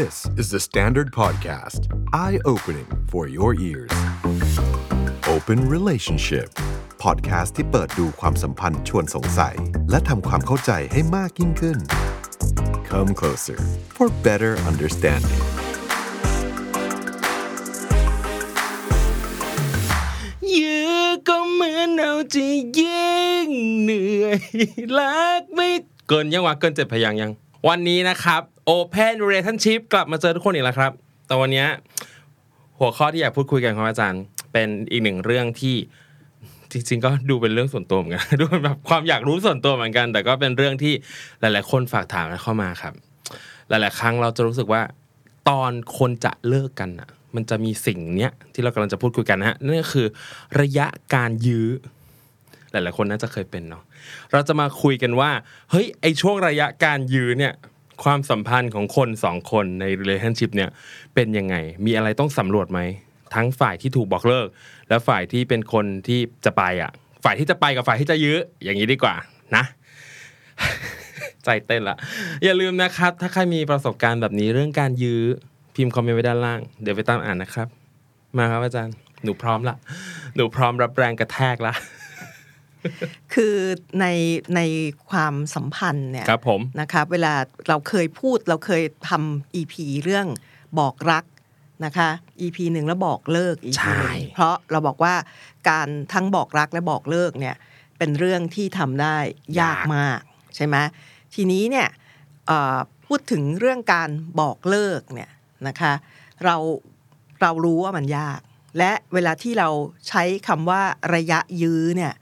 This is the Standard Podcast. Eye opening for your ears. Open Relationship. Podcast ที่เปิดดูความสัมพันธ์ชวนสงสัย และทำความเข้าใจให้มากยิ่งขึ้น Come closer for better understanding. ยื้อก็เหมือนเอาจะยิ่งเหนื่อยรักไม่เกินยังวะเกินเจ็ดพยางค์ยัง วันนี้นะครับ Open Relationship กลับมาเจอทุกคนอีกแล้วครับ แต่วันนี้หัวข้อที่อยากพูดคุยกันครับอาจารย์ เป็นอีกหนึ่งเรื่องที่จริงๆก็ดูเป็นเรื่องส่วนตัวเหมือนกันดูเป็นแบบความอยากรู้ส่วนตัวเหมือนกัน แต่ก็เป็นเรื่องที่หลาย ๆ คนฝากถามเข้ามาครับ หลาย ๆ ครั้งเราจะรู้สึกว่า ตอนคนจะเลิกกันอะ มันจะมีสิ่งเนี้ยที่เรากำลังจะพูดคุยกันนะฮะนั่นก็คือ ระยะการยื้อ หลาย ๆ คนน่าจะเคยเป็นเนาะเราจะมาคุยกันว่าเฮ้ยไอช่วงระยะการยื้อเนี่ย ความสัมพันธ์ของคนสองคนใน relationship เนี่ยเป็นยังไง มีอะไรต้องสำรวจไหม ทั้งฝ่ายที่ถูกบอกเลิก และฝ่ายที่เป็นคนที่จะไปอะ ฝ่ายที่จะไปกับฝ่ายที่จะยื้ออย่างนี้ดีกว่านะใจเต้นละอย่าลืมนะครับ ถ้าใครมีประสบการณ์แบบนี้เรื่องการยื้อพิมพ์คอมเมนต์ไว้ด้านล่าง เดี๋ยวไปตามอ่านนะครับ มาครับอาจารย์ หนูพร้อมละ หนูพร้อมรับแรงกระแทกละ คือในในความสัมพันธ์เนี่ยครับผมนะคะเวลาเราเคยพูดเราเคยทำ EP เรื่องบอกรักนะคะ EP หนึ่งแล้วบอกเลิก EP ใช่หนึ่งเพราะเราบอกว่าการทั้งบอกรักและบอกเลิกเนี่ยเป็นเรื่องที่ทำได้ยากมากใช่ไหมทีนี้เนี่ยเอ่อพูดถึงเรื่องการบอกเลิกเนี่ยนะคะเราเรารู้ว่ามันยาก และเวลาที่เราใช้คำว่าระยะยื้อเนี่ย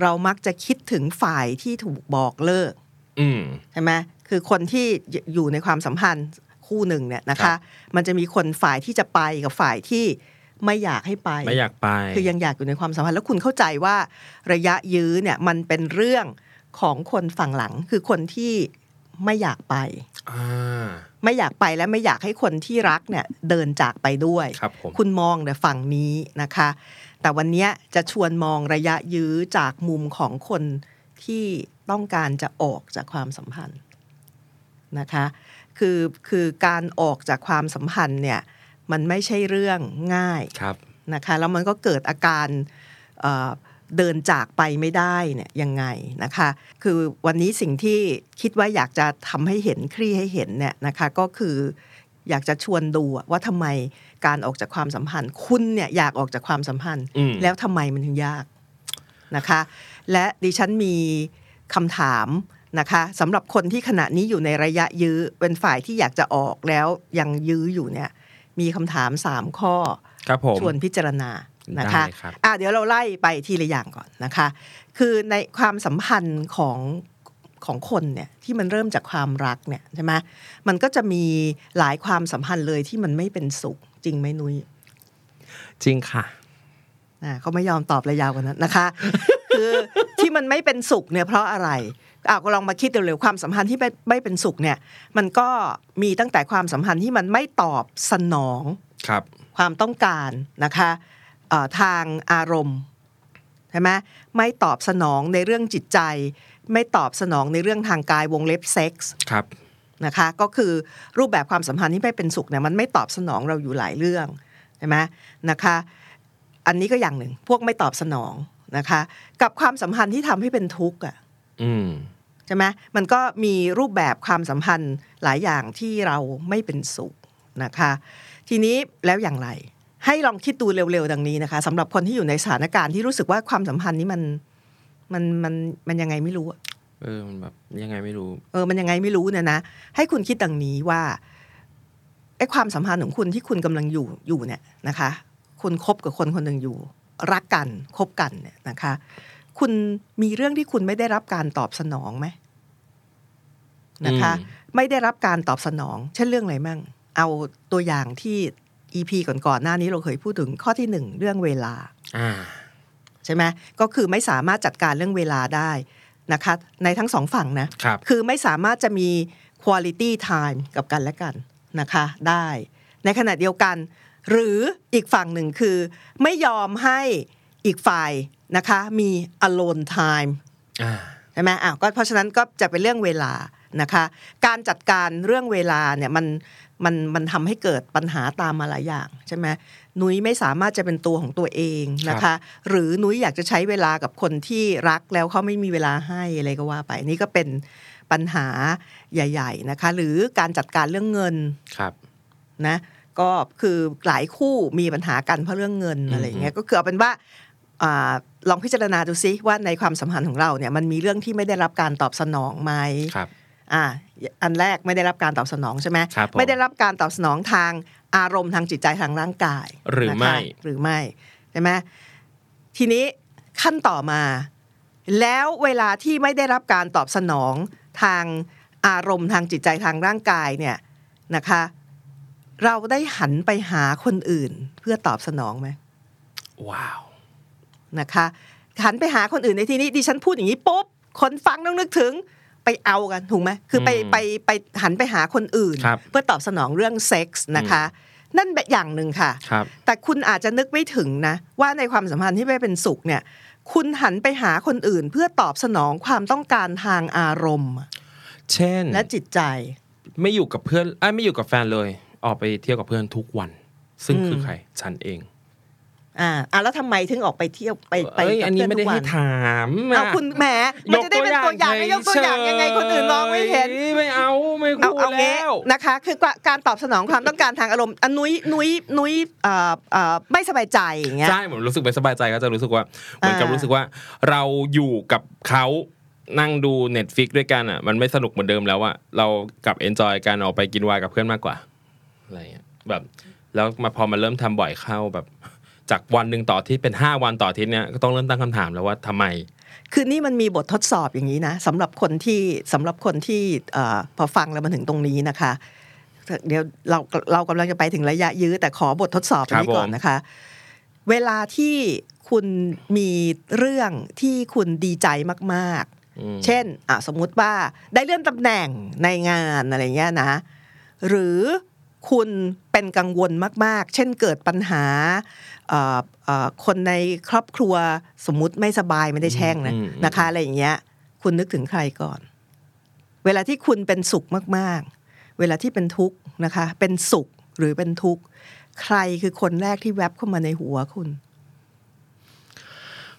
เรามักจะคิดถึงฝ่ายที่ถูกบอกเลิกอืมใช่ไหมคือคนที่อยู่ในความสัมพันธ์คู่หนึ่งเนี่ยนะครัคะบมันจะมีคนฝ่ายที่จะไปกับฝ่ายที่ไม่อยากให้ไปไม่อยากไป คือยังอยากอยู่ในความสัมพันธ์แล้วคุณเข้าใจว่าระยะยื้อเนี่ยมันเป็นเรื่องของคนฝั่งหลังคือคนที่ไม่อยากไปอ่า ไม่อยากไปและไม่อยากให้คนที่รักเนี่ยเดินจากไปด้วยครับผมคุณมองแต่ฝั่งนี้นะคะ แต่วันเนี้ยจะชวนมองระยะยื้อจากมุมของคนที่ต้องการจะออกจากความสัมพันธ์นะคะคือคือการออกจากความสัมพันธ์เนี่ยมันไม่ใช่เรื่องง่ายครับนะคะแล้วมันก็เกิดอาการ เอ่อเดินจากไปไม่ได้เนี่ยยังไงนะคะ คือวันนี้สิ่งที่คิดว่าอยากจะทำให้เห็นคลี่ให้เห็นเนี่ยนะคะก็คืออยากจะชวนดูอะว่าทำไมการออกจากความสัมพันธ์ คุณเนี่ยอยากออกจากความสัมพันธ์อืมแล้วทำไมมันถึงยากนะคะ และดิฉันมีคำถามนะคะสำหรับคนที่ขณะนี้อยู่ในระยะยื้อเป็นฝ่ายที่อยากจะออกแล้วยังยื้ออยู่เนี่ยมีคำถามสามข้อครับผมชวนพิจารณา นะคะได้ครับอะเดี๋ยวเราไล่ไปทีละอย่างก่อนนะคะ คือในความสัมพันธ์ของของคนเนี่ยที่มันเริ่มจากความรักเนี่ยใช่ไหมมันก็จะมีหลายความสัมพันธ์เลยที่มันไม่เป็นสุขจริงไหมนุ้ยจริงค่ะอะเขาไม่ยอมตอบระยาวกว่านั้นนะคะ คือที่มันไม่เป็นสุขเนี่ยเพราะอะไรอะก็ลองมาคิดเร็วๆความสัมพันธ์ที่ไม่ไม่เป็นสุขเนี่ย มันก็มีตั้งแต่ความสัมพันธ์ที่มันไม่ตอบสนองครับ ความต้องการนะคะเอ่อ ทางอารมณ์ใช่ไหมไม่ตอบสนองในเรื่องจิตใจ ไม่ตอบสนองในเรื่องทางกายวงเล็บเซ็กส์ครับนะคะก็คือรูปแบบความสัมพันธ์ที่ไม่เป็นสุขเนี่ยมันไม่ตอบสนองเราอยู่หลายเรื่องใช่ไหมนะคะอันนี้ก็อย่างหนึ่งพวกไม่ตอบสนองนะคะ กับความสัมพันธ์ที่ทำให้เป็นทุกข์อะอืมใช่ไหมมันก็มีรูปแบบความสัมพันธ์หลายอย่างที่เราไม่เป็นสุขนะคะ ทีนี้แล้วอย่างไร ให้ลองคิดดูเร็วๆดังนี้นะคะสำหรับคนที่อยู่ในสถานการณ์ที่รู้สึกว่าความสัมพันธ์นี้มันมันมันมันยังไงไม่รู้อะเออมันแบบยังไงไม่รู้ เออมันยังไงไม่รู้เนี่ยนะให้คุณคิดดังนี้ว่าไอ้ความสัมพันธ์ของคุณที่คุณกำลังอยู่อยู่เนี่ยนะคะ คุณคบกับคนคนหนึ่งอยู่ รักกันคบกันเนี่ยนะคะ คุณมีเรื่องที่คุณไม่ได้รับการตอบสนองไหมนะคะอืมไม่ได้รับการตอบสนอง เช่นเรื่องอะไรมั่งเอาตัวอย่างที่ EP ก่อนๆหน้านี้เราเคยพูดถึงข้อที่หนึ่งเรื่องเวลาอ่าใช่ไหมก็คือไม่สามารถจัดการเรื่องเวลาได้นะคะในทั้งสองฝั่งนะครับคือไม่สามารถจะมี quality time กับกันและกันนะคะได้ ในขณะเดียวกัน หรืออีกฝั่งหนึ่งคือ ไม่ยอมให้อีกฝ่ายนะคะมี alone time อ่าใช่ไหมอะก็เพราะฉะนั้นก็จะเป็นเรื่องเวลานะคะ การจัดการเรื่องเวลาเนี่ยมัน มันมันทำให้เกิดปัญหาตามมาหลายอย่างใช่ไหมนุ้ยไม่สามารถจะเป็นตัวของตัวเองนะคะ หรือนุ้ยอยากจะใช้เวลากับคนที่รักแล้วเขาไม่มีเวลาให้อะไรก็ว่าไป นี่ก็เป็นปัญหาใหญ่ ๆนะคะ หรือการจัดการเรื่องเงินครับนะก็คือหลายคู่มีปัญหากันเพราะเรื่องเงินอืมอะไรอย่างเงี้ยก็คือเอาเป็นว่าอาลองพิจารณาดูซิว่าในความสัมพันธ์ของเราเนี่ยมันมีเรื่องที่ไม่ได้รับการตอบสนองไหมครับอ่า อันแรกไม่ได้รับการตอบสนองใช่ไหมครับผมไม่ได้รับการตอบสนองทางอารมณ์ทางจิตใจทางร่างกาย หรือไม่นะคะหรือไม่ใช่ไหมทีนี้ขั้นต่อมา แล้วเวลาที่ไม่ได้รับการตอบสนองทางอารมณ์ทางจิตใจทางร่างกายเนี่ยนะคะ เราได้หันไปหาคนอื่นเพื่อตอบสนองไหมว้าวนะคะหันไปหาคนอื่นในที่นี้ดิฉันพูดอย่างนี้ปุ๊บคนฟังต้องนึกถึง ไปเอากันถูกไหมคือไปอืมไปไปหันไปหาคนอื่นครับเพื่อตอบสนองเรื่องเซ็กส์นะคะนั่นแบบอย่างหนึ่งค่ะครับแต่คุณอาจจะนึกไม่ถึงนะ ว่าในความสัมพันธ์ที่ไม่เป็นสุขเนี่ย คุณหันไปหาคนอื่น เพื่อตอบสนองความต้องการทางอารมณ์ เช่น และจิตใจ ไม่อยู่กับเพื่อนไอ้ยไม่อยู่กับแฟนเลย ออกไปเที่ยวกับเพื่อนทุกวัน ซึ่งอืมคือใคร ฉันเอง อ่าอะแล้วทำไมถึงออกไปเที่ยวไปไปเอ้ยกับอันนี้เพื่ไม่ได้ทุกวัให้ถามเอาคุณแหมมันจะได้เป็นตัวอย่างให้ยกตัวอย่างยังไงคนอื่นมองไม่เห็นฉยไม่เอาไม่เอาคู่เอาเงี้แล้วนะคะคือการตอบสนองความต้องการทางอารมณ์อันนุ้ยนุ้ยนุ้ยเอ่อเอ่อไม่สบายใจอย่างเงี้ยใช่ผมรู้สึกไม่สบายใจก็จะรู้สึกว่าเหมือนกับอ่ารู้รู้สึกว่า เราอยู่กับเขานั่งดู Netflix ด้วยกันอะ มันไม่สนุกเหมือนเดิมแล้วอะเรากลับ enjoy การออกไปกินไวน์กับเพื่อนมากกว่าอะไรเงี้ยแบบ แล้วมาพอมาเริ่มทำบ่อยเข้าแบบ จากวันหนึ่งต่ออาทิตย์เป็นห้าวันต่ออาทิตย์เนี้ยก็ต้องเริ่มตั้งคำถามแล้วว่าทำไม คือนี่มันมีบททดสอบอย่างนี้นะสำหรับคนที่สำหรับคนที่เอ่อพอฟังแล้วมาถึงตรงนี้นะคะ เดี๋ยวเราเรากำลังจะไปถึงระยะยื้อแต่ขอบททดสอบอันนี้ครับผมก่อนนะคะ เวลาที่คุณมีเรื่องที่คุณดีใจมากอืมๆเช่นอะสมมุติว่าได้เลื่อนตำแหน่งในงานอะไรเงี้ยนะ หรือ คุณเป็นกังวลมาก ๆ เช่นเกิดปัญหาเอ่อเอ่อคนในครอบครัวสมมุติไม่สบายไม่ได้แช่งนะอืมนะคะอะไรอย่างเงี้ย คุณนึกถึงใครก่อน เวลาที่คุณเป็นสุขมาก ๆ เวลาที่เป็นทุกข์นะคะ เป็นสุขหรือเป็นทุกข์ใครคือคนแรกที่แวบเข้ามาในหัวคุณ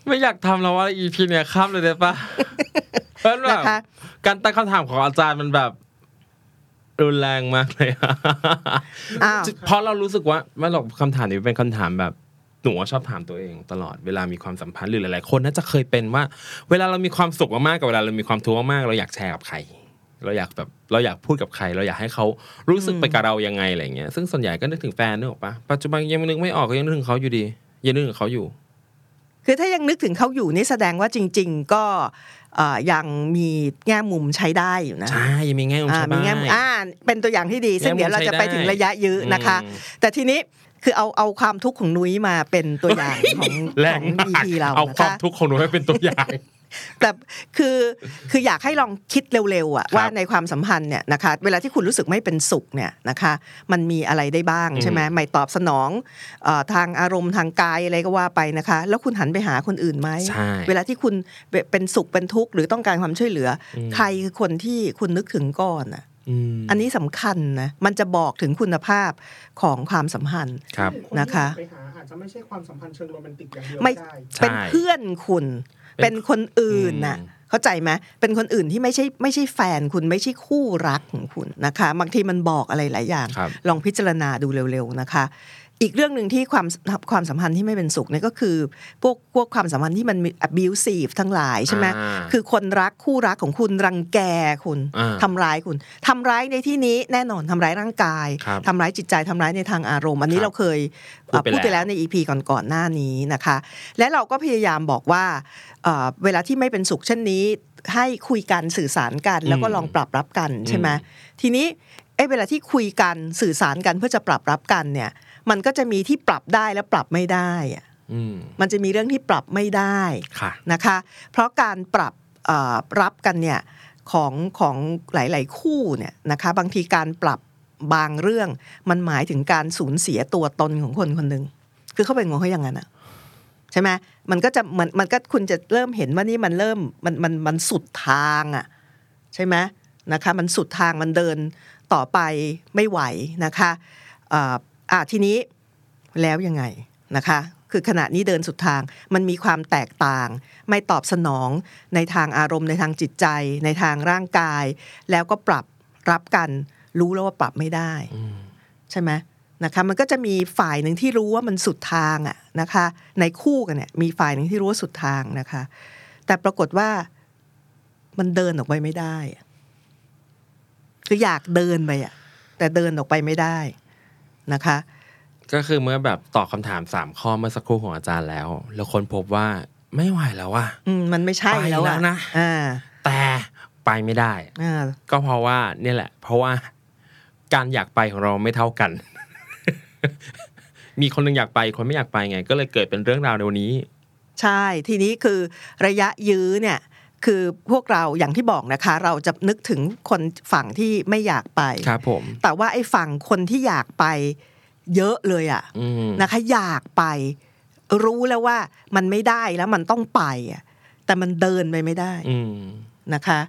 ไม่อยากทำแล้วว่า EP เนี่ยข้ามเลยได้ปะเพราะแบบนะคะการตั้งคำถามของอาจารย์มันแบบ รุนแรงมากเลยอะอ้าวเพราะเรารู้สึกว่าไม่หรอกคำถามนี้เป็นคำถามแบบหนูอะชอบถามตัวเองตลอดเวลามีความสัมพันธ์หรือหลายๆคนน่าจะเคยเป็นว่า เวลาเรามีความสุขมากๆกับเวลาเรามีความทุกข์มากๆเราอยากแชร์กับใคร เราอยากแบบเราอยากพูดกับใคร เราอยากให้เขารู้สึกไปกับเรายังไงอะไรเงี้ยซึ่งส่วนใหญ่ก็นึกถึงแฟนนึกออกปะปัจจุบันยังนึกไม่ออกก็ยังนึกถึงเขาอยู่ดียังนึกถึงเขาอยู่ คือถ้ายังนึกถึงเขาอยู่นี่แสดงว่าจริง ๆ ก็เอ่อยังมีแง่มุมใช้ได้อยู่นะใช่ยังมีแง่มุมอ่าใช่มีบ้างแง่มุมอ่าเป็นตัวอย่างที่ดี ซึ่งแง่มุมเดี๋ยวเราจะไปถึงระยะยื้อนะคะอืมแต่ทีนี้คือเอาเอาความทุกข์ของนุ้ยมาเป็นตัวอย่างของแรของงมาก EP เราเอานะความคะทุกข์ของหนูให้เป็นตัวอย่าง แต่คือคืออยากให้ลองคิดเร็วๆอะครับว่าในความสัมพันธ์เนี่ยนะคะเวลาที่คุณรู้สึกไม่เป็นสุขเนี่ยนะคะมันมีอะไรได้บ้างอืมใช่ไหมไม่ตอบสนองเอ่อทางอารมณ์ทางกายอะไรก็ว่าไปนะคะ แล้วคุณหันไปหาคนอื่นไหมใช่เวลาที่คุณเป็นสุขเป็นทุกข์หรือต้องการความช่วยเหลืออมใครคือคนที่คุณนึกถึงก่อนอะอืมอันนี้สำคัญนะ มันจะบอกถึงคุณภาพของความสัมพันธ์ครับนนะคะที่ไปหาอาจจะไม่ใช่ความสัมพันธ์เชิงโรแมนติกอย่างเดียวไม่ก็ได้ใช่เป็นเพื่อนคุณ เป็นเป็นคนอื่นน่ะอืมเข้าใจไหมเป็นคนอื่นที่ไม่ใช่ไม่ใช่แฟนคุณไม่ใช่คู่รักของคุณนะคะ บางทีมันบอกอะไรหลายอย่างครับลองพิจารณาดูเร็วๆนะคะ อีกเรื่องหนึ่งที่ความความสัมพันธ์ที่ไม่เป็นสุขเนี่ยก็คือพวกพวกความสัมพันธ์ที่มันมี abusive ทั้งหลายใช่ไหมอ่าคือคนรักคู่รักของคุณรังแกคุณอ่าทำร้ายคุณทำร้ายในที่นี้แน่นอนทำร้ายร่างกายครับทำร้ายจิตใจทำร้ายในทางอารมณ์ อันนี้ครับเราเคยพูดไปพูดไปแล้แล้ววใน EP ก่อนๆหน้านี้นะคะ และเราก็พยายามบอกว่าเอ่อเวลาที่ไม่เป็นสุขเช่นนี้ ให้คุยกันสื่อสารกัน แล้วก็ลองปรับรับกันใช่ไหมทีนี้ไอ้เวลาที่คุยกันสื่อสารกันเพื่อจะปรับรับกันเนี่ย มันก็จะมีที่ปรับได้และปรับไม่ได้อะอืมมันจะมีเรื่องที่ปรับไม่ได้ค่ะนะคะ เพราะการปรับเอ่อรับกันเนี่ยของของหลาย ๆ คู่เนี่ยนะคะ บางทีการปรับบางเรื่อง มันหมายถึงการสูญเสียตัวตนของคนคนหนึ่งคือเขาเป็นงงเขาอย่างนั้นอะใช่ไหมมันก็จะมันมันก็คุณจะเริ่มเห็นว่านี่มันเริ่มมันมันมันสุดทางอะใช่ไหมนะคะ มันสุดทางมันเดินต่อไปไม่ไหวนะคะเอ่ออะทีนี้แล้วยังไงนะคะคือขณะนี้เดินสุดทางมันมีความแตกต่าง ไม่ตอบสนองในทางอารมณ์ในทางจิตใจ ในทางร่างกาย แล้วก็ปรับรับกัน รู้แล้วว่าปรับไม่ได้ใช่ไหมนะคะมันก็จะมีฝ่ายหนึ่งที่รู้ว่ามันสุดทางอะนะคะ ในคู่กันเนี่ยมีฝ่ายหนึ่งที่รู้ว่าสุดทางนะคะ แต่ปรากฏว่ามันเดินออกไปไม่ได้อะคืออยากเดินไปอะแต่เดินออกไปไม่ได้ นะคะ ก็คือเมื่อแบบตอบคำถามสามข้อเมื่อสักครู่ของอาจารย์แล้ว แล้วคนพบว่าไม่ไหวแล้วว่ะอืมมันไม่ใช่ไปแล้วแล้อะวนะอ่าแต่ไปไม่ได้อ่าก็เพราะว่าเนี่ยแหละ เพราะว่าการอยากไปของเราไม่เท่ากัน มีคนหนึงอยากไปอีกคนไม่อยากไปไง ก็เลยเกิดเป็นเรื่องราวในวันนี้ ใช่ทีนี้คือระยะยื้อเนี่ย คือพวกเราอย่างที่บอกนะคะ เราจะนึกถึงคนฝั่งที่ไม่อยากไปครับผมแต่ว่าไอ้ฝั่งคนที่อยากไปเยอะเลยอะอืมนะคะ อยากไป รู้แล้วว่ามันไม่ได้แล้วมันต้องไปอะแต่มันเดินไปไม่ได้อืมนะคะ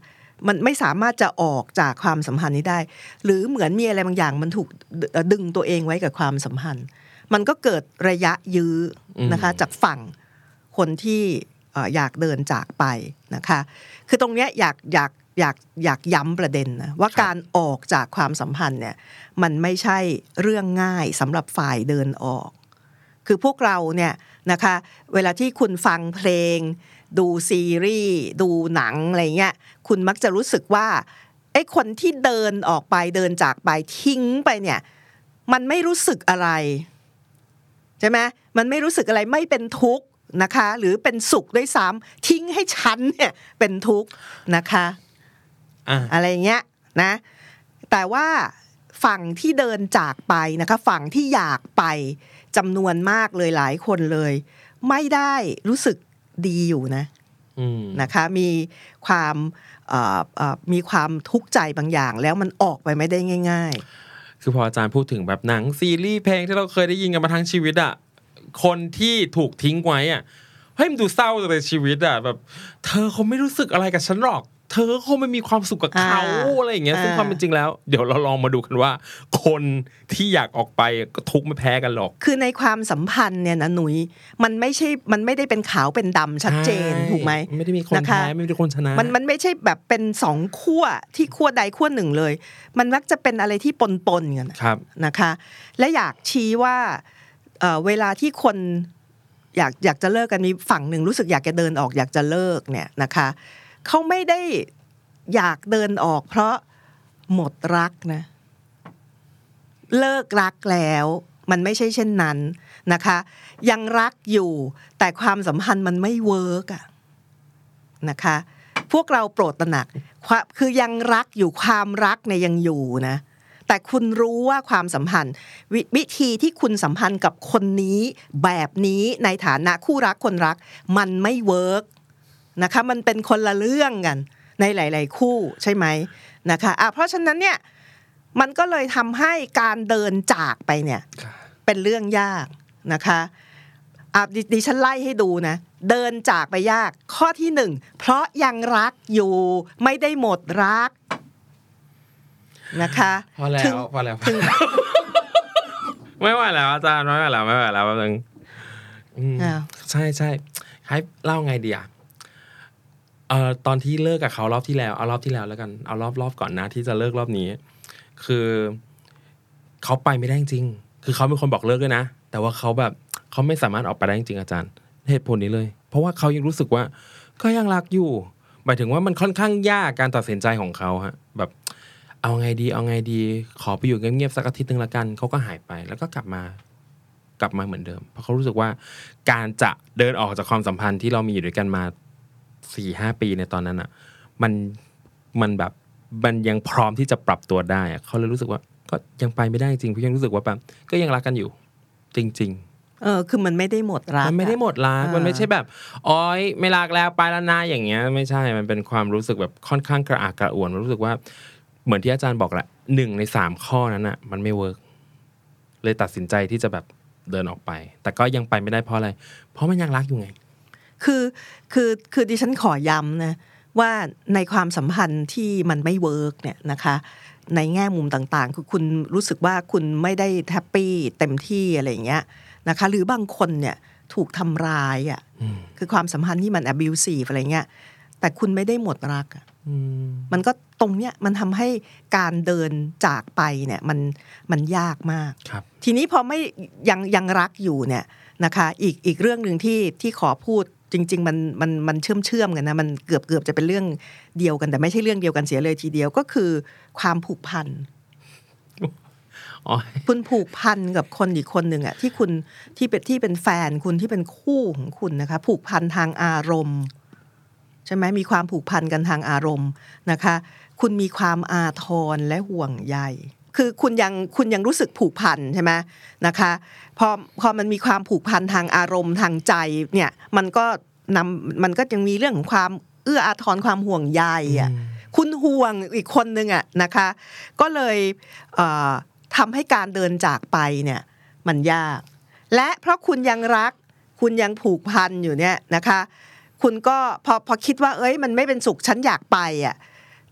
มันไม่สามารถจะออกจากความสัมพันธ์นี้ได้ หรือเหมือนมีอะไรบางอย่างมันถูกเอ่อดึงตัวเองไว้กับความสัมพันธ์ มันก็เกิดระยะยื้ออมนะคะ จากฝั่งคนที่เอ่ออยากเดินจากไปนะคะ คือตรงเนี้ยอยากอยากอยากอยากย้ำประเด็นนะว่าการออกจากความสัมพันธ์เนี่ยมันไม่ใช่เรื่องง่ายสำหรับฝ่ายเดินออก คือพวกเราเนี่ยนะคะเวลาที่คุณฟังเพลง ดูซีรีส์ดูหนังอะไรเงี้ยคุณมักจะรู้สึกว่าไอ้คนที่เดินออกไปเดินจากไปทิ้งไปเนี่ยมันไม่รู้สึกอะไรใช่ไหมมันไม่รู้สึกอะไรไม่เป็นทุกข์ นะคะ หรือเป็นสุขด้วยซ้ำทิ้งให้ฉันเนี่ยเป็นทุกข์นะคะอะอะไรเงี้ยนะแต่ว่าฝั่งที่เดินจากไปนะคะ ฝั่งที่อยากไปจำนวนมากเลยหลายคนเลย ไม่ได้รู้สึกดีอยู่นะอืมนะคะมีความเอ่อเอ่อมีความทุกข์ใจบางอย่าง แล้วมันออกไปไม่ได้ง่ายคือพออาจารย์พูดถึงแบบหนังซีรีส์เพลงที่เราเคยได้ยินกันมาทั้งชีวิตอะ คนที่ถูกทิ้งไว้อะเฮ้ยมันดูเศร้าจังเลยชีวิตอะแบบ เธอคงไม่รู้สึกอะไรกับฉันหรอก เธอคงไม่มีความสุขกับเขาอ่าอะไรอย่างเงี้ยซึ่งอ่าความเป็นจริงแล้ว เดี๋ยวเราลองมาดูกันว่า คนที่อยากออกไปก็ทุกข์ไม่แพ้กันหรอกๆคือในความสัมพันธ์เนี่ยนะหนุยมันไม่ใช่มันไม่ได้เป็นขาวเป็นดำชัดเจนใช่ถูกไหมไม่ได้มีคนนะคะแพ้ไม่ได้คนชนะมันมันไม่ใช่แบบเป็นสองขั้วที่ขั้วใดขั้วหนึ่งเลย มันมักจะเป็นอะไรที่ปนปนๆกันครับนะคะ และอยากชี้ว่า เวลาที่คนอยากอยากจะเลิกกันมีฝั่งหนึ่งรู้สึกอยากจะเดินออกอยากจะเลิกเนี่ยนะคะเขาไม่ได้อยากเดินออก เพราะหมดรักนะ เลิกรักแล้ว มันไม่ใช่เช่นนั้นนะคะ ยังรักอยู่ แต่ความสัมพันธ์มันไม่เวิร์กอะนะคะพวกเราโปรดตระหนักคคือยังรักอยู่ความรักเนี่ยยังอยู่นะ แต่คุณรู้ว่าความสัมพันธ์ววิธีที่คุณสัมพันธ์กับคนนี้แบบนี้ในฐานะคู่รักคนรัก มันไม่เวิร์กนะคะมันเป็นคนละเรื่องกันในหลาย ๆ คู่ใช่ไหมนะคะอะเพราะฉะนั้นเนี่ยมันก็เลยทำให้การเดินจากไปเนี่ย เป็นเรื่องยากนะคะอะดดิฉันไล่ให้ดูนะ เดินจากไปยากข้อที่หนึ่งเพราะยังรักอยู่ไม่ได้หมดรัก นะคะพอแล้ถึงวพอแล้วถึงไม่ไหวแล้วอาจารย์ไม่ไหวแล้วไม่ไหวแล้วแป๊บนึงอืมอ้าวใช่ใช่ให้เล่าไงดีอะเอ่อตอนที่เลิกกับเขารอบที่แล้วเอารอบที่แล้วแล้วกันเอารอบรอบก่อนนะที่จะเลิกรอบนี้ คือเขาไปไม่ได้จริงๆคือเขาเป็นคนบอกเลิกด้วยนะ แต่ว่าเขาแบบเขาไม่สามารถออกไปได้จริงๆอาจารย์เหตุผลนี้เลย เพราะว่าเขายังรู้สึกว่าก็ยังรักอยู่หมายถึงว่ามันค่อนข้างยากการตัดสินใจของเขาฮะแบบ เอาไงดีเอาไงดี ขอไปอยู่เงียบๆสักอาทิตย์หนึ่งละกันเขาก็หายไปแล้วก็กลับมากลับมาเหมือนเดิม เพราะเขารู้สึกว่าการจะเดินออกจากความสัมพันธ์ที่เรามีอยู่ด้วยกันมาสี่ห้าปีในตอนนั้นอะ มันมันแบบมันยังพร้อมที่จะปรับตัวได้อะเขาเลยรู้สึกว่า ก็ยังไปไม่ได้จริงเพราะยังรู้สึกว่าแบบก็ยังรักกันอยู่ จริง ๆ เออคือมันไม่ได้หมดรักมันไม่ได้หมดรักอ่ามัมันไม่ใช่แบบอ้อยไม่รักแล้วไปแล้วนะอย่างเงี้ย ไม่ใช่มันเป็นความรู้สึกแบบค่อนข้างกระอักกระอ่วนมันรู้สึกว่า เหมือนที่อาจารย์บอกแหละหนึ่งในสามข้อนั้นอะ มันไม่เวิร์กเลยตัดสินใจที่จะแบบเดินออกไป แต่ก็ยังไปไม่ได้เพราะอะไร เพราะมันยังรักอยู่ไง คือคือคือดิฉันขอย้ำนะว่าในความสัมพันธ์ที่มันไม่เวิร์กเนี่ยนะคะ ในแง่มุมต่างๆ คือคุณรู้สึกว่าคุณไม่ได้แฮปปี้เต็มที่อะไรอย่างเงี้ยนะคะ หรือบางคนเนี่ยถูกทำร้ายอะอืมคือความสัมพันธ์ที่มัน abusive อะไรเงี้ยแต่คุณไม่ได้หมดรักอะอืมมันก็ ตรงเนี้ยมันทำให้การเดินจากไปเนี่ยมันมันยากมากครับทีนี้พอไม่ยังยังรักอยู่เนี่ยนะคะอีกอีกเรื่องหนึ่งที่ที่ขอพูดจริง ๆ มันมันมันเชื่อมเชื่อมกันนะมันเกือบเกือบจะเป็นเรื่องเดียวกัน แต่ไม่ใช่เรื่องเดียวกันเสียเลยทีเดียวก็คือความผูกพันอ๋อคุณผูกพันกับคนอีกคนหนึ่งอะที่คุณที่เป็นที่เป็นแฟนคุณที่เป็นคู่ของคุณนะคะ ผูกพันทางอารมณ์ใช่ไหมมีความผูกพันกันทางอารมณ์นะคะ คุณมีความอาทรและห่วงใยคือคุณยังคุณยังรู้สึกผูกพันใช่ไหมนะคะพอพอมันมีความผูกพันทางอารมณ์ทางใจเนี่ยมันก็นำมันก็ยังมีเรื่องของความเอื้ออาทรความห่วงใยอะคุณห่วงอีกคนนึงอะนะคะ ก็เลยเอ่อทำให้การเดินจากไปเนี่ยมันยาก และเพราะคุณยังรัก คุณยังผูกพันอยู่เนี่ยนะคะ คุณก็พอพอคิดว่าเอ้ยมันไม่เป็นสุขฉันอยากไปอะ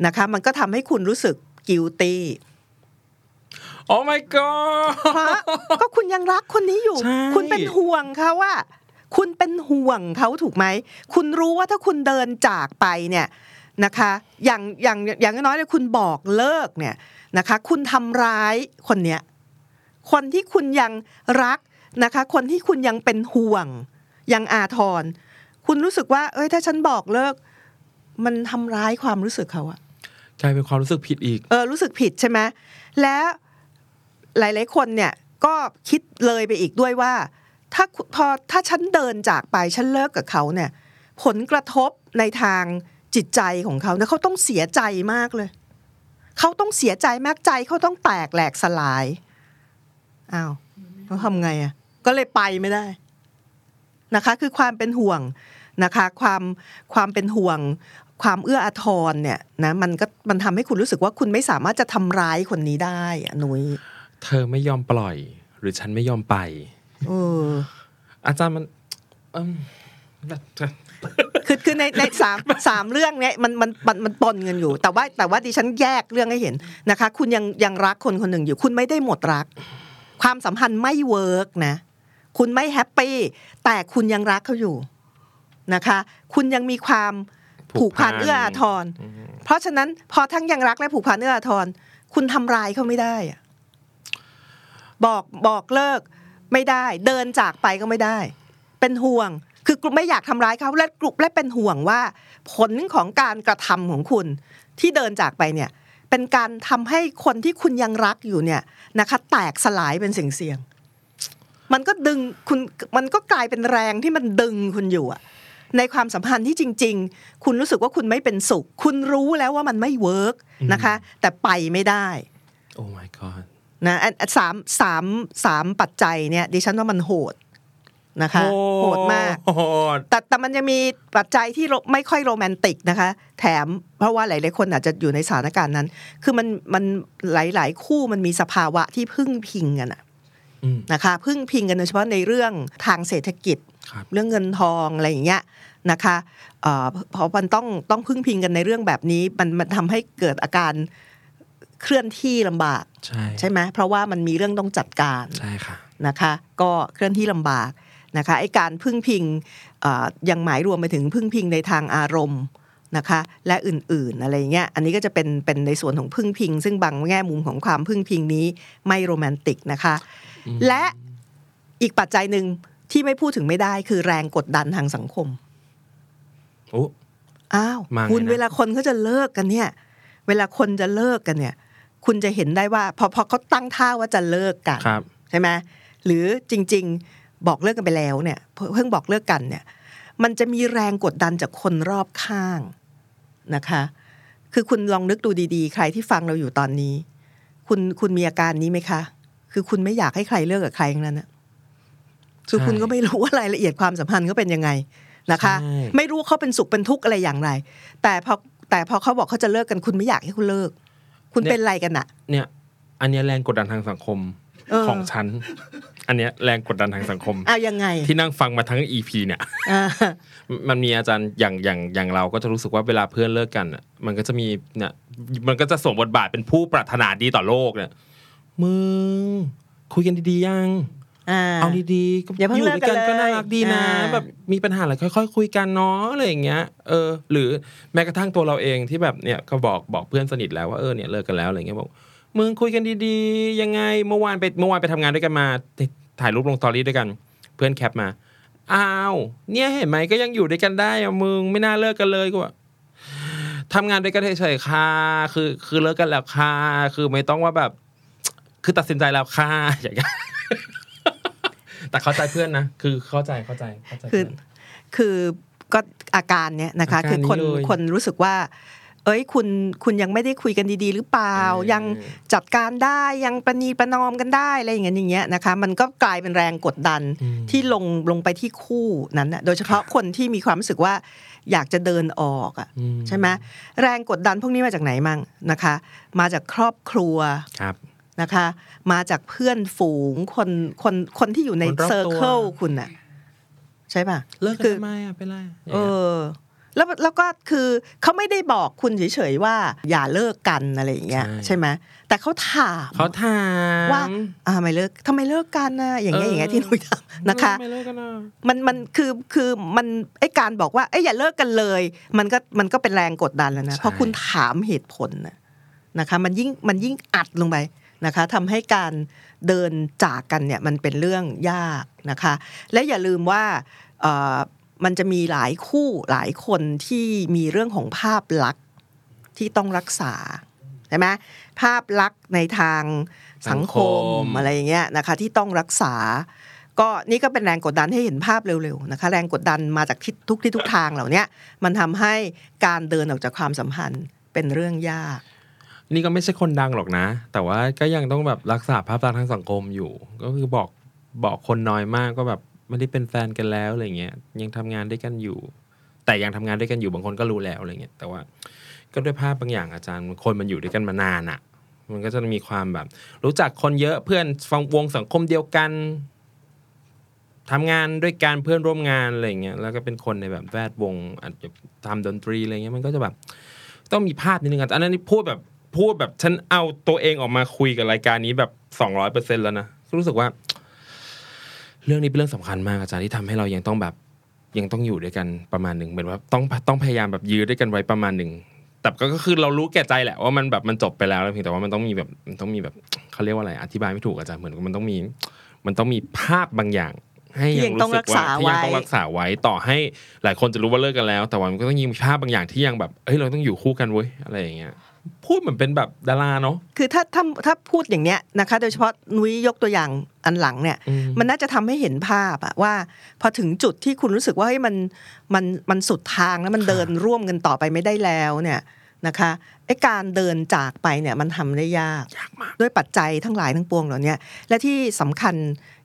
นะคะ มันก็ทำให้คุณรู้สึกกิลตี้โอ้ my god เพราะก็คุณยังรักคนนี้อยู่ใช่คุณเป็นห่วงเขาว่า คุณเป็นห่วงเขาถูกไหม คุณรู้ว่าถ้าคุณเดินจากไปเนี่ยนะคะ อย่างอย่างอย่างน้อยเลยคุณบอกเลิกเนี่ยนะคะ คุณทำร้ายคนเนี้ย คนที่คุณยังรักนะคะ คนที่คุณยังเป็นห่วง ยังอาทร คุณรู้สึกว่า เอ้ย ถ้าฉันบอกเลิก มันทำร้ายความรู้สึกเขาอะ กลายเป็นความรู้สึกผิดอีก เออรู้สึกผิดใช่ไหมและหลาย ๆ คนเนี่ยก็คิดเลยไปอีกด้วยว่า ถ้าพอถ้าฉันเดินจากไปฉันเลิกกับเขาเนี่ย ผลกระทบในทางจิตใจของเขาเนี่ยเขาต้องเสียใจมากเลย เขาต้องเสียใจมากใจเขาต้องแตกแหลกสลายอ้าวเขาทำไงอะ ก็เลยไปไม่ได้นะคะ คือความเป็นห่วงนะคะ ความความเป็นห่วง ความเอื้ออาทรเนี่ยนะมันก็มันทำให้คุณรู้สึกว่าคุณไม่สามารถจะทำร้ายคนนี้ได้อะนุ้ยเธอไม่ยอมปล่อย หรือฉันไม่ยอมไปเอออาจารย์มันอืมแบบคือคือในในสามสามเรื่องเนี้ยมันมันมันมันปนกันอยู่ แต่ว่าแต่ว่าดิฉันแยกเรื่องให้เห็นนะคะ คุณยังยังรักคนคนหนึ่งอยู่ คุณไม่ได้หมดรัก ความสัมพันธ์ไม่เวิร์กนะ คุณไม่แฮปปี้แต่คุณยังรักเขาอยู่นะคะ คุณยังมีความ ผูกพันเอื้ออาทร เพราะฉะนั้นพอทั้งยังรักและผูกพันเอื้ออาทร คุณทำร้ายเขาไม่ได้อะบอกบอกเลิกไม่ได้ เดินจากไปก็ไม่ได้ เป็นห่วง คือกลุ่มไม่อยากทำร้ายเขาและกลุ่มและเป็นห่วงว่า ผลของการกระทำของคุณ ที่เดินจากไปเนี่ย เป็นการทำให้คนที่คุณยังรักอยู่เนี่ยนะคะ แตกสลายเป็นเสียงเสียงๆมันก็ดึงคุณมันก็กลายเป็นแรงที่มันดึงคุณอยู่อะ ในความสัมพันธ์ที่จริง ๆ คุณรู้สึกว่าคุณไม่เป็นสุข คุณรู้แล้วว่ามันไม่เวิร์กนะคะ แต่ไปไม่ได้ โอ้ my god นะอันอันสามสามสามปัจจัยเนี่ยดิฉันว่ามันโหดนะคะโหดมากโหดแต่แต่มันจะมีปัจจัยที่โรไม่ค่อยโรแมนติกนะคะ แถมเพราะว่าหลายๆคนอาจจะอยู่ในสถานการณ์นั้น คือมันมันหลายๆ คู่มันมีสภาวะที่พึ่งพิงกันอะอืม นะคะพึ่งพิงกันโดยเฉพาะในเรื่องทางเศรษฐกิจครับเรื่องเงินทองอะไรอย่างเงี้ยนะคะเอ่อเพราะมันต้องต้องพึ่งพิงกันในเรื่องแบบนี้ มันมันทำให้เกิดอาการเคลื่อนที่ลำบากใช่ใช่ไหมเพราะว่ามันมีเรื่องต้องจัดการใช่ค่ะนะคะ ก็เคลื่อนที่ลำบากนะคะไอ้การพึ่งพิงเอ่อยังหมายรวมไปถึงพึ่งพิงในทางอารมณ์นะคะ และอื่นๆอะไรเงี้ยอันนี้ก็จะเป็นเป็นในส่วนของพึ่งพิง ซึ่งบางแง่มุมของความพึ่งพิงนี้ไม่โรแมนติกนะคะ และอีกปัจจัยหนึ่งที่ไม่พูดถึงไม่ได้คือแรงกดดันทางสังคมโอ้อ้าวมาไงคุณนะเวลาคนเขาจะเลิกกันเนี่ย เวลาคนจะเลิกกันเนี่ย คุณจะเห็นได้ว่า พอพอเขาตั้งท่าว่าจะเลิกกันครับใช่ไหมหรือจริง ๆบอกเลิกกันไปแล้วเนี่ยเพิ่งเพิ่งบอกเลิกกันเนี่ย มันจะมีแรงกดดันจากคนรอบข้างนะคะ คือคุณลองนึกดูดีๆ ใครที่ฟังเราอยู่ตอนนี้ คุณคุณมีอาการนี้ไหมคะ คือคุณไม่อยากให้ใครเลิกกับใครทั้งนั้นนะคือใช่คุณก็ไม่รู้ว่ารายละเอียดความสัมพันธ์เขาเป็นยังไงนะคะใช่ไม่รู้เขาเป็นสุขเป็นทุกข์อะไรอย่างไร แต่พอแต่พอเขาบอกเขาจะเลิกกันคุณไม่อยากให้เขาเลิก คุณเป็นอะไรกันอะเนี่ย อันเนี้ยแรงกดดันทางสังคมเออของฉัน อันเนี้ยแรงกดดันทางสังคมเอายังไง ที่นั่งฟังมาทั้ง EP เนี่ยอ่ามันมีอาจารย์อย่างอย่างอย่างเราก็จะรู้สึกว่าเวลาเพื่อนเลิกกันอะมันก็จะมีเนี่ยมันก็จะสวมบทบาทเป็นผู้ปรารถนาดีต่อโลกเนี่ย มึง คุยกันดีๆยังอ่าเอาดีๆก็อย่าเพิ่งอยู่ด้วยกันเลิกกันก็น่ารักดีนะเลยอ่าแบบมีปัญหาอะไรค่อย ๆ คุยกันเนาะอะไรอย่างเงี้ยเออ หรือแม้กระทั่งตัวเราเองที่แบบเนี่ยก็บอกบอกเพื่อนสนิทแล้วว่าเออเนี่ยเลิกกันแล้วอะไรเงี้ยบอกมึงคุยกันดีๆ ยังไงเมื่อวานไปเมื่อวานไปทำงานด้วยกันมา ถ่ายรูปลงสตอรี่ด้วยกัน เพื่อนแคปมาอ้าวเนี่ยเห็นไหมก็ยังอยู่ด้วยกันได้อะมึงไม่น่าเลิกกันเลยก็ว่าทำงานด้วยกันเฉยๆค่ะคือคือเลิกกันแล้วค่ะคือไม่ต้องว่าแบบ คือตัดสินใจแล้วค่ะอย่างเงี้ยแต่เข้าใจเพื่อนนะ คือเข้าใจเข้าใจเข้าใจคือเพื่อนคือก็อาการเนี้ยนะคะอาการคือคนนี้เลยคนรู้สึกว่า เอ้ยคุณคุณยังไม่ได้คุยกันดี ๆ หรือเปล่าเออยังจัดการได้ยังประนีประนอมกันได้อะไรอย่างเงี้ยอย่างเงี้ยนะคะ มันก็กลายเป็นแรงกดดันที่ลงลงไปที่คู่นั้นนะโดยเฉพาะคนที่มีความรู้สึกว่าอยากจะเดินออกอะอืมใช่ไหมแรงกดดันพวกนี้มาจากไหนมั่งนะคะ มาจากครอบครัวครับ นะคะ มาจากเพื่อนฝูงคนคนคนที่อยู่ในคนรอบตัวเซอร์เคิลคุณน่ะใช่ป่ะเลิกกันคือทำไมอะเป็นไรเออแล้วแล้วก็คือเขาไม่ได้บอกคุณเฉยๆว่า อย่าเลิกกันอะไรอย่างเงี้ยใช่ไหมแต่เขาถามเขาถามว่าอ่าทำไมเลิกทำไมเลิกกันนะอย่างเงี้ยอย่างเงี้ยที่หนุยทำนะคะทำไมเลิกกันอะมันมันคือคือมันไอการบอกว่าไอยอย่าเลิกกันเลย มันก็มันก็เป็นแรงกดดันแล้วนะเพราะคุณถามเหตุผลนะนะคะ มันยิ่งมันยิ่งอัดลงไป นะคะทำให้การเดินจากกันเนี่ยมันเป็นเรื่องยากนะคะ และอย่าลืมว่าเอ่อมันจะมีหลายคู่หลายคนที่มีเรื่องของภาพลักษณ์ที่ต้องรักษาใช่ไหมภาพลักษณ์ในทางสังคมอะไรอย่างเงี้ยนะคะที่ต้องรักษา ก็นี่ก็เป็นแรงกดดันให้เห็นภาพเร็วๆนะคะแรงกดดันมาจากทิศทุกที่ทุกทางเหล่าเนี้ยมันทำให้การเดินออกจากความสัมพันธ์เป็นเรื่องยาก นี่ก็ไม่ใช่คนดังหรอกนะ แต่ว่าก็ยังต้องแบบรักษาภาพลักษณ์ทางสังคมอยู่ ก็คือบอกบอกคนน้อยมากก็แบบไม่ได้เป็นแฟนกันแล้วอะไรเงี้ยยังทำงานด้วยกันอยู่ แต่ยังทำงานด้วยกันอยู่บางคนก็รู้แล้วอะไรเงี้ยแต่ว่าก็ด้วยภาพบางอย่างอาจารย์คนมันอยู่ด้วยกันมานานอะ่ะ มันก็จะมีความแบบ รู้จักคนเยอะเพื่อนฟังวงสังคมเดียวกันทำงานด้วยกันเพื่อนร่วมงานอะไรเงี้ยแล้วก็เป็นคนในแบบแวดวงอาจจะทำดนตรีอะไรเงี้ยมันก็จะแบบ ต้องมีภาพนิดนึงอะอันนั้นนี่พูดแบบ พูดแบบฉันเอาตัวเองออกมาคุยกับรายการนี้แบบสองร้อยเปอร์เซ็นแล้วนะรู้สึกว่า เรื่องนี้เป็นเรื่องสำคัญมากอาจารย์ที่ทำให้เรายังต้องแบบยังต้องอยู่ด้วยกันประมาณหนึ่งเหมือนว่าต้องต้องพยายามแบบยื้อด้วยกันไว้ประมาณหนึ่งแต่ก็ก็คือเรารู้แก่ใจแหละว่ามันแบบมันจบไปแล้วแล้วเพียงแต่ว่ามันต้องมีแบบมันต้องมีแบบเขาเรียกว่าอะไร อธิบายไม่ถูกอาจารย์เหมือนกับมันต้องมี มันต้องมีภาพบางอย่าง ให้ที่ยัยังงรู้ต้องสึรักกว่าษาที่ยังไว้ต้องรักษาไว้ต่อให้หลายคนจะรู้ว่าเลิกกันแล้ว แต่ว่ามันก็ต้องมีภาพบางอย่างที่ยังแบบเอ้ยเราต้องอยู่คู่กันเว้ยอะไรอย่างเงี้ย พูดเหมือนเป็นแบบดาราเนาะคือถ้าถ้าถ้าพูดอย่างเนี้ยนะคะ โดยเฉพาะนุ้ยยกตัวอย่างอันหลังเนี่ยอืมมันน่าจะทำให้เห็นภาพอะว่า พอถึงจุดที่คุณรู้สึกว่าเฮ้ยมันมันมันสุดทางแล้วมันเดินร่วมกันต่อไปไม่ได้แล้วเนี่ยนะคะไอ้การเดินจากไปเนี่ยมันทำได้ยากยากมากด้วยปัจจัยทั้งหลายทั้งปวงเหล่าเนี้ยและที่สำคัญ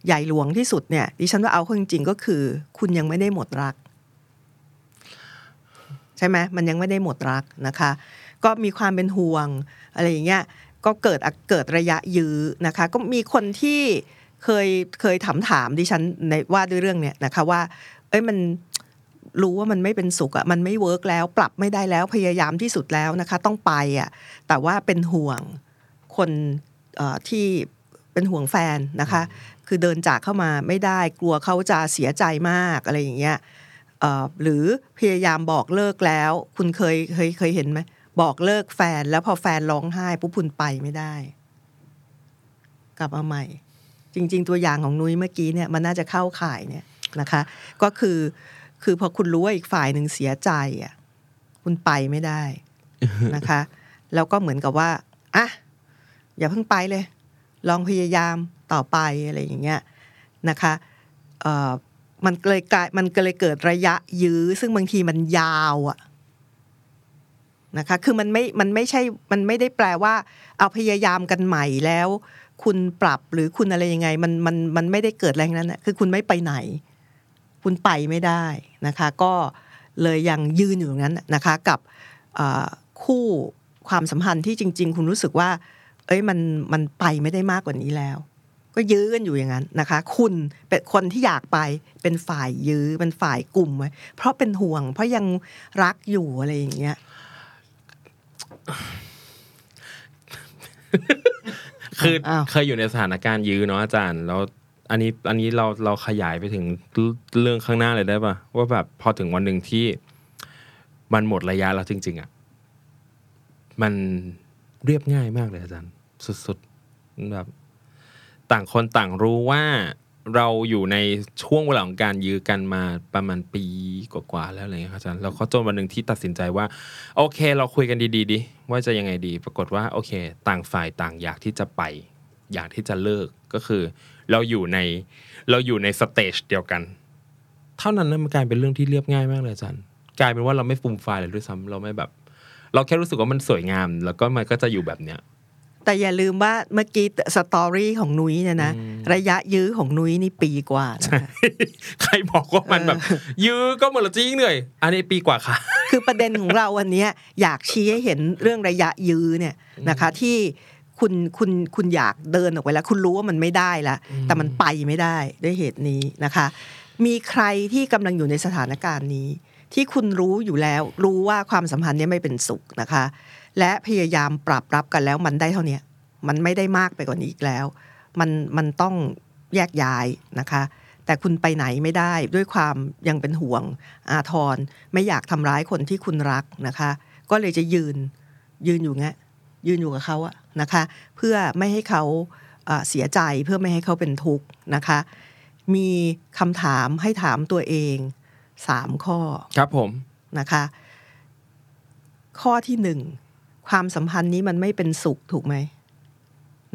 ใหญ่หลวงที่สุดเนี่ยดิฉันว่าเอาเข้าจริงๆก็คือ คุณยังไม่ได้หมดรัก ใช่ไหมมันยังไม่ได้หมดรักนะคะ ก็มีความเป็นห่วงอะไรอย่างเงี้ยก็เกิดเกิดระยะยื้อนะคะก็มีคนที่เคยเคยถามถามดิฉันในว่าด้วยเรื่องเนี้ยนะคะว่า เอ้ยมันรู้ว่ามันไม่เป็นสุขอะมันไม่เวิร์กแล้ว ปรับไม่ได้แล้วพยายามที่สุดแล้วนะคะ ต้องไปอะแต่ว่าเป็นห่วงคนที่เป็นห่วงแฟนนะคะ คือเดินจากเข้ามาไม่ได้กลัวเขาจะเสียใจมากอะไรอย่างเงี้ยหรือพยายามบอกเลิกแล้ว คุณเคยเคยเคยเห็นไหม บอกเลิกแฟนแล้วพอแฟนร้องไห้ปุ๊บคุณไปไม่ได้ กลับมาใหม่ จริง ๆ ตัวอย่างของนุ้ยเมื่อกี้เนี่ยมันน่าจะเข้าข่ายเนี่ยนะคะ ก็คือคือพอคุณรู้ว่าอีกฝ่ายหนึ่งเสียใจอะคุณไปไม่ได้นะคะ แล้วก็เหมือนกับว่าอะอย่าเพิ่งไปเลย ลองพยายามต่อไปอะไรอย่างเงี้ยนะคะเอ่อมันเลยกลายมันก็เลยเกิดระยะยื้อ ซึ่งบางทีมันยาวอะ นะคะคือมันไม่มันไม่ใช่มันไม่ได้แปลว่า เอาพยายามกันใหม่แล้ว คุณปรับหรือคุณอะไรยังไงมันมันมันไม่ได้เกิดแรงนั้นนะคือคุณไม่ไปไหน คุณไปไม่ได้นะคะ ก็เลยยังยืนอยู่ตรงนั้นนะคะกับคู่ความสัมพันธ์ที่จริง ๆ คุณรู้สึกว่า เอ้ยมันมันไปไม่ได้มากกว่านี้แล้ว ก็ยื้อกันอยู่อย่างนั้นนะคะ คุณเป็นคนที่อยากไปเป็นฝ่ายยื้อเป็นฝ่ายกลุ่มไว้เพราะเป็นห่วง เพราะยังรักอยู่อะไรอย่างเงี้ย คืออาวเคยอยู่ในสถานการณ์ยื้อเนาะอาจารย์ แล้ว อันนี้อันนี้เราเราขยายไปถึงเรื่องข้างหน้าเลยได้ปะว่าแบบพอถึงวันหนึ่งที่ มันหมดระยะแล้วจริง ๆอะมันเรียบง่ายมากเลยอาจารย์ สุดๆแบบ ต่างคนต่างรู้ว่า เราอยู่ในช่วงเวลาของการยื้อกันมาประมาณปีกว่าๆแล้วอะไรเงี้ยครับอาจารย์แล้วก็จนวันหนึ่งที่ตัดสินใจว่า โอเค เราคุยกันดีๆดิว่าจะยังไงดี ปรากฏว่าโอเค ต่างฝ่ายต่างอยากที่จะไป อยากที่จะเลิกก็คือ เราอยู่ในเราอยู่ใน stage เดียวกัน เท่านั้นนะมันกลายเป็นเรื่องที่เรียบง่ายมากเลยอาจารย์กลายเป็นว่าเราไม่ฟูมฟายเลยด้วยซ้ำเราไม่แบบ เราแค่รู้สึกว่ามันสวยงาม แล้วก็มันก็จะอยู่แบบเนี้ย แต่อย่าลืมว่าเมื่อกี้สตอรี่ของนุ้ยเนี่ยนะระยะยื้อของนุ้ยนี่ปีกว่านะคะใครบอกว่ามันแบบ ยื้อก็เหมือนเราจะยิ่งเหนื่อยอันนี้ปีกว่าค่ะ คือประเด็นของเราวันเนี้ยอยากชี้ให้เห็นเรื่องระยะยื้อเนี่ยนะคะ ที่คุณคุณคุณอยากเดินออกไปแล้ว คุณรู้ว่ามันไม่ได้ละแต่มันไปไม่ได้ด้วยเหตุนี้นะคะ มีใครที่กำลังอยู่ในสถานการณ์นี้ ที่คุณรู้อยู่แล้ว รู้ว่าความสัมพันธ์เนี้ไม่เป็นสุขนะคะ และพยายามปรับรับกันแล้วมันได้เท่าเนี้ยมันไม่ได้มากไปกว่านี้อีกแล้ว มันมันต้องแยกย้ายนะคะ แต่คุณไปไหนไม่ได้ด้วยความยังเป็นห่วงอาทรไม่อยากทำร้ายคนที่คุณรักนะคะ ก็เลยจะยืนยืนอยู่เงี้ยยืนอยู่กับเขาอะนะคะ เพื่อไม่ให้เขาเอ่อเสียใจเพื่อไม่ให้เขาเป็นทุกข์นะคะ มีคำถามให้ถามตัวเองสามข้อ ครับผมนะคะ ข้อที่หนึ่ง ความสัมพันธ์นี้มันไม่เป็นสุขถูกไหม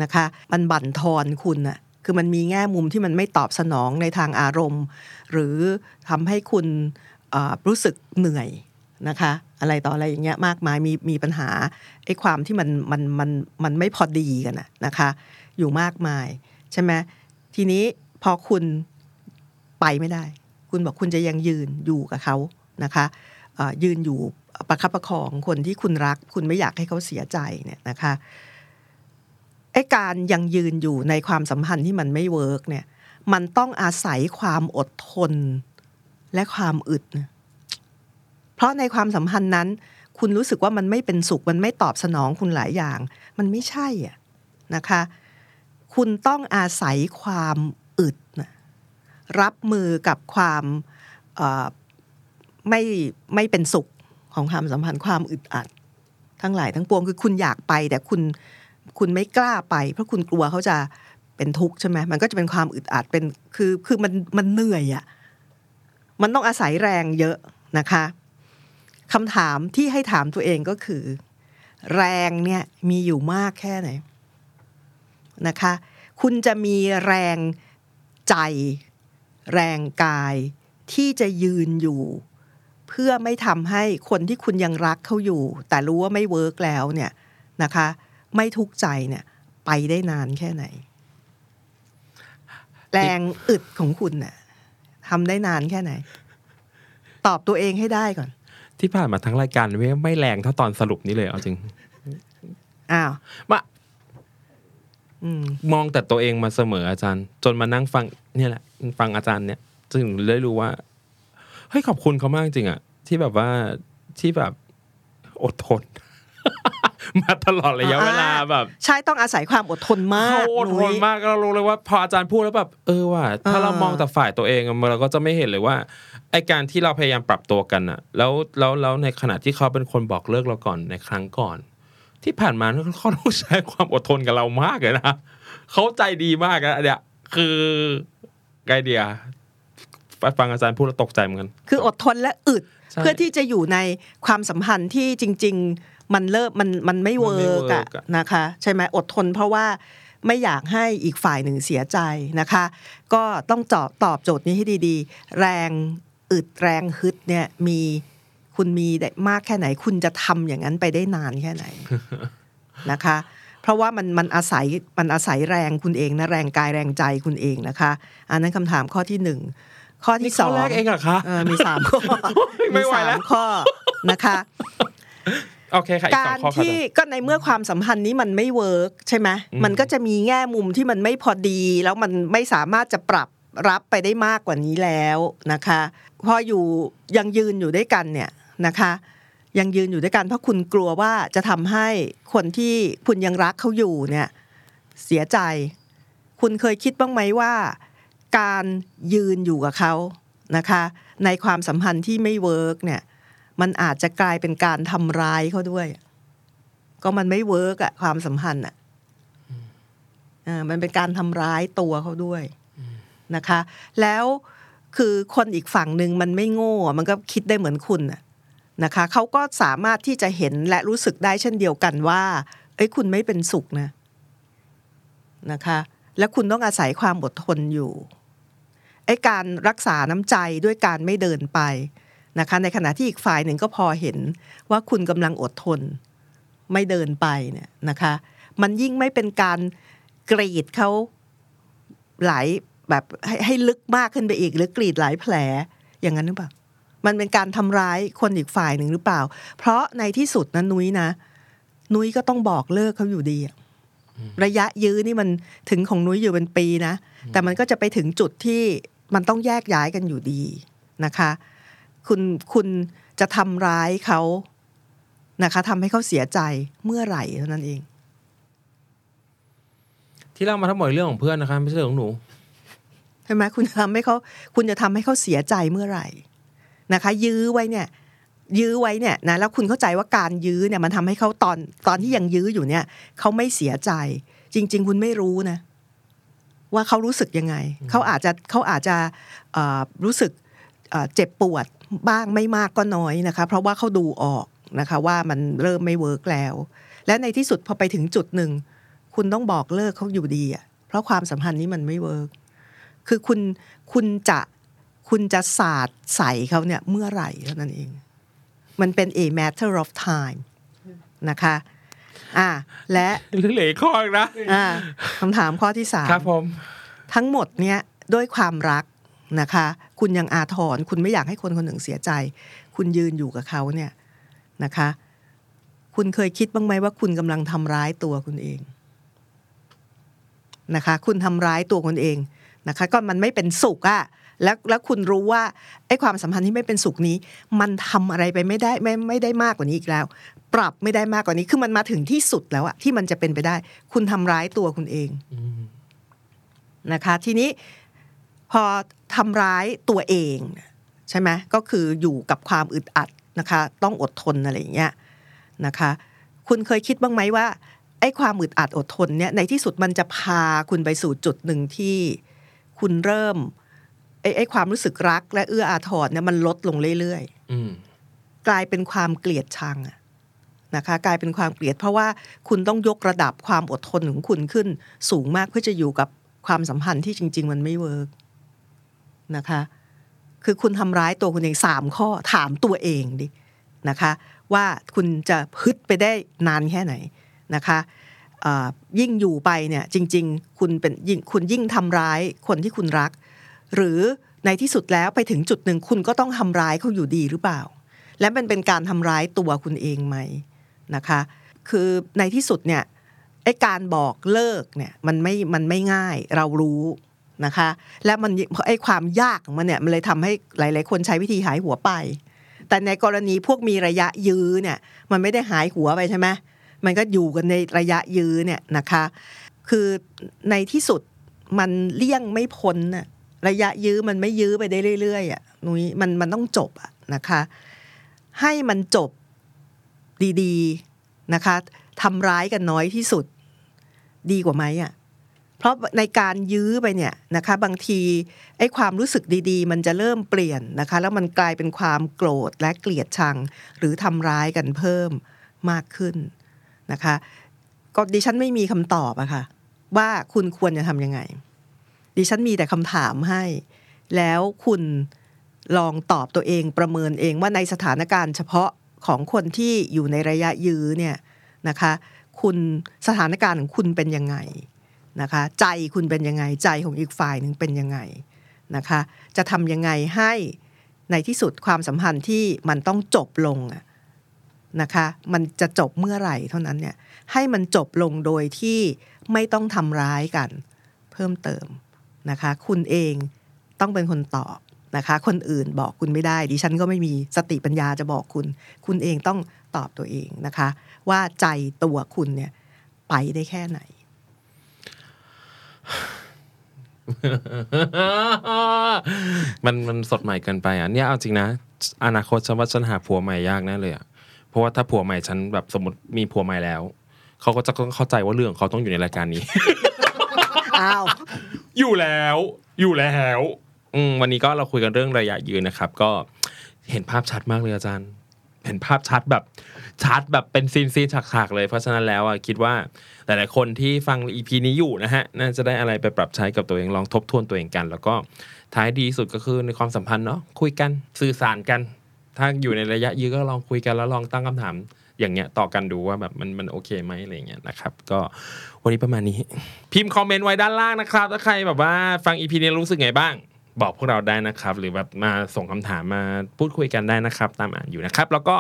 นะคะ มันบั่นทอนคุณน่ะคือมันมีแง่มุมที่มันไม่ตอบสนองในทางอารมณ์ หรือทำให้คุณรู้สึกเหนื่อยนะคะ อะไรต่ออะไรอย่างเงี้ยมากมายมีมีปัญหาไอ้ความที่มันมันมันมันไม่พอดีกันนะคะ อยู่มากมายใช่ไหมทีนี้พอคุณไปไม่ได้ คุณบอกคุณจะยังยืนอยู่กับเขานะคะ ยืนอยู่ประคับประคองคนที่คุณรัก คุณไม่อยากให้เขาเสียใจเนี่ยนะคะไอ้การยังยืนอยู่ในความสัมพันธ์ที่มันไม่เวิร์กเนี่ย มันต้องอาศัยความอดทนและความอึด เพราะในความสัมพันธ์นั้น คุณรู้สึกว่ามันไม่เป็นสุข มันไม่ตอบสนองคุณหลายอย่าง มันไม่ใช่อะนะคะ คุณต้องอาศัยความอึดนะรับมือกับความ ไม่ไม่เป็นสุขของความสัมพันธ์ความอึดอัด ทั้งหลายทั้งปวงคือคุณอยากไป แต่คุณคุณไม่กล้าไป เพราะคุณกลัวเขาจะเป็นทุกข์ใช่ไหมมันก็จะเป็นความอึดอัดเป็นคือคือมันมันเหนื่อยอะ่ะมันต้องอาศัยแรงเยอะนะคะคำถามที่ให้ถามตัวเองก็คือ แรงเนี่ยมีอยู่มากแค่ไหนนะคะ คุณจะมีแรงใจ แรงกายที่จะยืนอยู่ เพื่อไม่ทำให้คนที่คุณยังรักเขาอยู่ แต่รู้ว่าไม่เวิร์กแล้วเนี่ยนะคะ ไม่ทุกข์ใจเนี่ย ไปได้นานแค่ไหน แรงอึดของคุณน่ะทำได้นานแค่ไหน ตอบตัวเองให้ได้ก่อน ที่ผ่านมาทั้งรายการไม่ไม่แรงเท่าตอนสรุปนี้เลยเอาจริงอ้าวมาอืมมองแต่ตัวเองมาเสมออาจารย์ จนมานั่งฟังเนี่ยแหละ ฟังอาจารย์เนี่ย จึงได้รู้ว่า เฮ้ยขอบคุณเขามากจริงอะที่แบบว่าที่แบบอดทน มาตลอดระยะเวลาแบบ ใช่ต้องอาศัยความอดทนมากเขาอดทนุ้นยมากเรารู้เลยว่า พออาจารย์พูดแล้วแบบ เออว่ะถ้าเออเรามองแต่ฝ่ายตัวเองอะเราก็จะไม่เห็นเลยว่าไอการที่เราพยายามปรับตัวกันอะแล้วแล้วแล้วในขณะที่เขาเป็นคนบอกเลิกเราก่อนในครั้งก่อน ที่ผ่านมาเขาต้องใช้ความอดทนกับเรามากเลยนะเขาใจดีมากนะอันเนี่ยคือไอเดีย ฟังอาจารย์พูดแล้วตกใจเหมือนกันคืออดทนและอึดใช่เพื่อที่จะอยู่ในความสัมพันธ์ที่จริง ๆ มันเลิกมันมันไม่มันเวิไม่ร์กอะ work อะนะคะ ใช่ไหมอดทนเพราะว่าไม่อยากให้อีกฝ่ายหนึ่งเสียใจนะคะ ก็ต้องตอบตอบโจทย์นี้ให้ดีๆ แรงอึดแรงฮึดเนี่ยมีคุณมีได้มากแค่ไหน คุณจะทำอย่างนั้นไปได้นานแค่ไหนนะคะ เพราะว่ามันมันอาศัยมันอาศัยแรงคุณเองนะแรงกายแรงใจคุณเองนะคะ อันนั้นคำถามข้อที่หนึ่ง ข้อนี่ที่ข้สอองแรกเองเหรอคะเออมีสามข้อไม่ไหวแล้วสามข้อนะคะโอเคค่ะอีกสกาองรข้อค่ะที่ก็ในเมื่อความสัมพันธ์นี้มันไม่เวิร์กใช่ไหมอืมมันก็จะมีแง่มุมที่มันไม่พอดี แล้วมันไม่สามารถจะปรับรับไปได้มากกว่านี้แล้วนะคะ พออยู่ยังยืนอยู่ด้วยกันเนี่ยนะคะ ยังยืนอยู่ด้วยกันเพราะคุณกลัวว่าจะทำให้คนที่คุณยังรักเขาอยู่เนี่ยเสียใจ คุณเคยคิดบ้างไหมว่า การยืนอยู่กับเขานะคะในความสัมพันธ์ที่ไม่เวิร์กเนี่ยมันอาจจะกลายเป็นการทำร้ายเขาด้วย ก็มันไม่เวิร์กอะความสัมพันธ์อะอ่ามันเป็นการทำร้ายตัวเขาด้วยนะคะ แล้วคือคนอีกฝั่งหนึ่งมันไม่โง่อมันก็คิดได้เหมือนคุณนะคะเขาก็สามารถที่จะเห็นและรู้สึกได้เช่นเดียวกันว่า เอ้ยคุณไม่เป็นสุขนะนะคะ และคุณต้องอาศัยความอดทนอยู่ การรักษาน้ำใจด้วยการไม่เดินไปนะคะในขณะที่อีกฝ่ายหนึ่งก็พอเห็นว่าคุณกำลังอดทนไม่เดินไปเนี่ยนะคะมันยิ่งไม่เป็นการกรีดเขาหลายแบบให้ให้ลึกมากขึ้นไปอีก หรือกรีดหลายแผลอย่างนั้นหรือเปล่ามันเป็นการทำร้ายคนอีกฝ่ายหนึ่งหรือเปล่า เพราะในที่สุดนะนุ้ยนะ นุ้ยก็ต้องบอกเลิกเขาอยู่ดีอะระยะยื้อนี่มันถึงของนุ้ยอยู่เป็นปีนะ แต่มันก็จะไปถึงจุดที่ มันต้องแยกย้ายกันอยู่ดีนะคะ คุณคุณจะทำร้ายเขานะคะทำให้เขาเสียใจเมื่อไหร่เท่านั้นเอง ที่เล่ามาทั้งหมดเรื่องของเพื่อนนะคะไม่ใช่เรื่องของหนูใช่ไหมคุณจะทำให้เขาคุณจะทำให้เขาเสียใจเมื่อไหร่นะคะ ยื้อไว้เนี่ย ยื้อไว้เนี่ยนะแล้วคุณเข้าใจว่าการยื้อเนี่ยมันทำให้เขาตอนตอนที่ยังยื้ออยู่เนี่ยเขาไม่เสียใจ จริง ๆ คุณไม่รู้นะ ว่าเขารู้สึกยังไง เขาอาจจะเขาอาจจะเอ่อรู้สึกเอ่อเจ็บปวดบ้างไม่มากก็น้อยนะคะ เพราะว่าเขาดูออกนะคะว่ามันเริ่มไม่เวิร์กแล้ว และในที่สุดพอไปถึงจุดหนึ่ง คุณต้องบอกเลิกเขาอยู่ดีอะเพราะความสัมพันธ์นี้มันไม่เวิร์กคือคุณคุณจะคุณจะสาดใส่เขาเนี่ยเมื่อไหร่เท่านั้นเอง มันเป็น a matter of time นะคะ อ่า และเหลืออีกข้ออีกนะอ่าคำถามข้อที่สามครับผม ทั้งหมดเนี่ยด้วยความรักนะคะ คุณยังอาทรคุณไม่อยากให้คนคนหนึ่งเสียใจ คุณยืนอยู่กับเขาเนี่ยนะคะ คุณเคยคิดบ้างไหมว่าคุณกำลังทำร้ายตัวคุณเองนะคะ คุณทำร้ายตัวคุณเองนะคะ ก็มันไม่เป็นสุขอะแล้วแล้วคุณรู้ว่าไอ้ความสัมพันธ์ที่ไม่เป็นสุขนี้ มันทำอะไรไปไม่ได้ไม่ไม่ได้มากกว่านี้อีกแล้ว ปรับไม่ได้มากกว่านี้ คือมันมาถึงที่สุดแล้วอะที่มันจะเป็นไปได้ คุณทำร้ายตัวคุณเองนะคะ ทีนี้พอทำร้ายตัวเองใช่ไหมก็คืออยู่กับความอึดอัดนะคะ ต้องอดทนอะไรอย่างเงี้ยนะคะ คุณเคยคิดบ้างไหมว่าไอ้ความอึดอัดอดทนเนี่ยในที่สุดมันจะพาคุณไปสู่จุดหนึ่งที่คุณเริ่มไอ้ไอ้ความรู้สึกรัก และเอื้ออาทรเนี่ยมันลดลงเรื่อยๆอืมกลายเป็นความเกลียดชังอะ นะคะกลายเป็นความเกลียดเพราะว่าคุณต้องยกระดับความอดทนของคุณขึ้นสูงมากเพื่อจะอยู่กับความสัมพันธ์ที่จริง ๆ มันไม่เวิร์กนะคะคือคุณทำร้ายตัวคุณเองสามข้อถามตัวเองดินะคะว่าคุณจะพึดไปได้นานแค่ไหนนะคะยิ่งอยู่ไปเนี่ยจริง ๆ คุณเป็นยิ่งคุณยิ่งทำร้ายคนที่คุณรัก หรือในที่สุดแล้วไปถึงจุดหนึ่งคุณก็ต้องทำร้ายเขาอยู่ดีหรือเปล่า และมันเป็นการทำร้ายตัวคุณเองไหม นะคะ คือในที่สุดเนี่ยไอ้การบอกเลิกเนี่ยมันไม่มันไม่ง่ายเรารู้นะคะ และมันไอ้ความยากของมันเนี่ยมันเลยทำให้หลาย ๆ คนใช้วิธีหายหัวไป แต่ในกรณีพวกมีระยะยื้อเนี่ยมันไม่ได้หายหัวไปใช่ไหมมันก็อยู่กันในระยะยื้อเนี่ยนะคะ คือในที่สุดมันเลี่ยงไม่พ้นน่ะระยะยื้อมันไม่ยื้อไปได้เรื่อยๆอะนุ้ยมันมันต้องจบอะนะคะ ให้มันจบ ดีๆนะคะทำร้ายกันน้อยที่สุด ดีกว่าไหมอะเพราะในการยื้อไปเนี่ยนะคะบางทีไอ้ความรู้สึกดีๆ มันจะเริ่มเปลี่ยนนะคะ แล้วมันกลายเป็นความโกรธและเกลียดชัง หรือทำร้ายกันเพิ่มมากขึ้นนะคะก็ดิฉันไม่มีคำตอบอะค่ะ ว่าคุณควรจะทำยังไง ดิฉันมีแต่คำถามให้ แล้วคุณลองตอบตัวเองประเมินเองว่าในสถานการณ์เฉพาะ ของคนที่อยู่ในระยะยื้อเนี่ยนะคะคุณสถานการณ์ของคุณเป็นยังไงนะคะใจคุณเป็นยังไงใจของอีกฝ่ายหนึ่งเป็นยังไงนะคะจะทำยังไงให้ในที่สุดความสัมพันธ์ที่มันต้องจบลงนะคะมันจะจบเมื่อไหร่เท่านั้นเนี่ยให้มันจบลงโดยที่ไม่ต้องทำร้ายกัน เพิ่มเติมนะคะคุณเองต้องเป็นคนตอบ นะคะ คนอื่นบอกคุณไม่ได้ ดิฉันก็ไม่มีสติปัญญาจะบอกคุณ คุณเองต้องตอบตัวเองนะคะ ว่าใจตัวคุณเนี่ยไปได้แค่ไหนมันมันสดใหม่เกินไปอะเนี่ยเอาจริงนะ อนาคตฉันว่าฉันหาผัวใหม่ยากแน่เลยอะเพราะว่าถ้าผัวใหม่ฉันแบบสมมติมีผัวใหม่แล้วเขาก็จะต้องเข้าใจว่าเรื่องของเขาต้องอยู่ในรายการนี้อ้าวอยู่แล้ว อยู่แล้วอืม วันนี้ก็เราคุยกันเรื่องระยะยืนนะครับ ก็เห็นภาพชัดมากเลยอาจารย์ เห็นภาพชัดแบบชัดแบบเป็นซีนซีนฉากๆเลย เพราะฉะนั้นแล้วอะคิดว่าหลายๆคนที่ฟัง EP นี้อยู่นะฮะน่าจะได้อะไรไปปรับใช้กับตัวเองลองทบทวนตัวเองกัน แล้วก็ท้ายดีที่สุดก็คือในความสัมพันธ์เนาะคุยกันสื่อสารกัน ถ้าอยู่ในระยะยืนก็ลองคุยกันแล้วลองตั้งคำถามอย่างเงี้ยต่อกันดูว่าแบบมันมันโอเคไหมอะไรเงี้ยนะครับ ก็วันนี้ประมาณนี้ พิมพ์คอมเมนต์ไว้ด้านล่างนะครับ ถ้าใครแบบว่าฟังอีพีนี้รู้สึกไงบ้าง บอกพวกเราได้นะครับ หรือแบบมาส่งคำถามมาพูดคุยกันได้นะครับ ตามอ่านอยู่นะครับ แล้วก็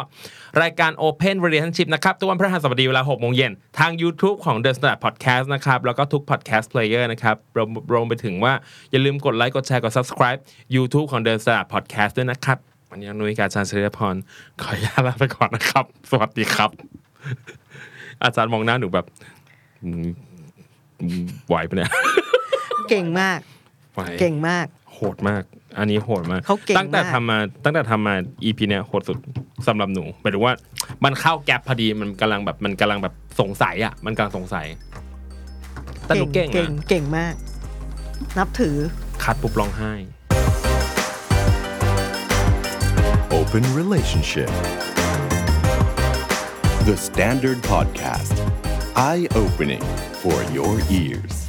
รายการ Open Relationship นะครับ ทุกวันพฤหัสบดีเวลา6โมงเย็นทาง YouTube ของ The Standard Podcast นะครับ แล้วก็ทุก Podcast Player นะครับรวมรวมไปถึงว่าอย่าลืมกดไลค์กดแชร์กด Subscribe YouTube ของ The Standard Podcast ด้วยนะครับ วันนี้นุ้ยกบอาจารย์เฉลิมพรขออนุญาตลาไปก่อนนะครับ สวัสดีครับ อาจารย์มองหน้าหนูแบบอืมอืมไหวปะเนี่ยเก่งมากไหวเก่งมากโหดมาก อันนี้โหดมาก เขาเก่งตั้งแต่มาก ทำมาตั้งแต่ทำมา EP เนี่ยโหดสุดสำหรับหนูหมายถึงว่ามันเข้าแกลบพอดีมันกำลังแบบมันกำลังแบบสงสัยอะ มันกำลังสงสัยแต่หนูเก่งเก่งนะเก่งมาก นับถือ คัดปุ๊บร้องไห้ Open Relationship The Standard Podcast Eye Opening for Your Ears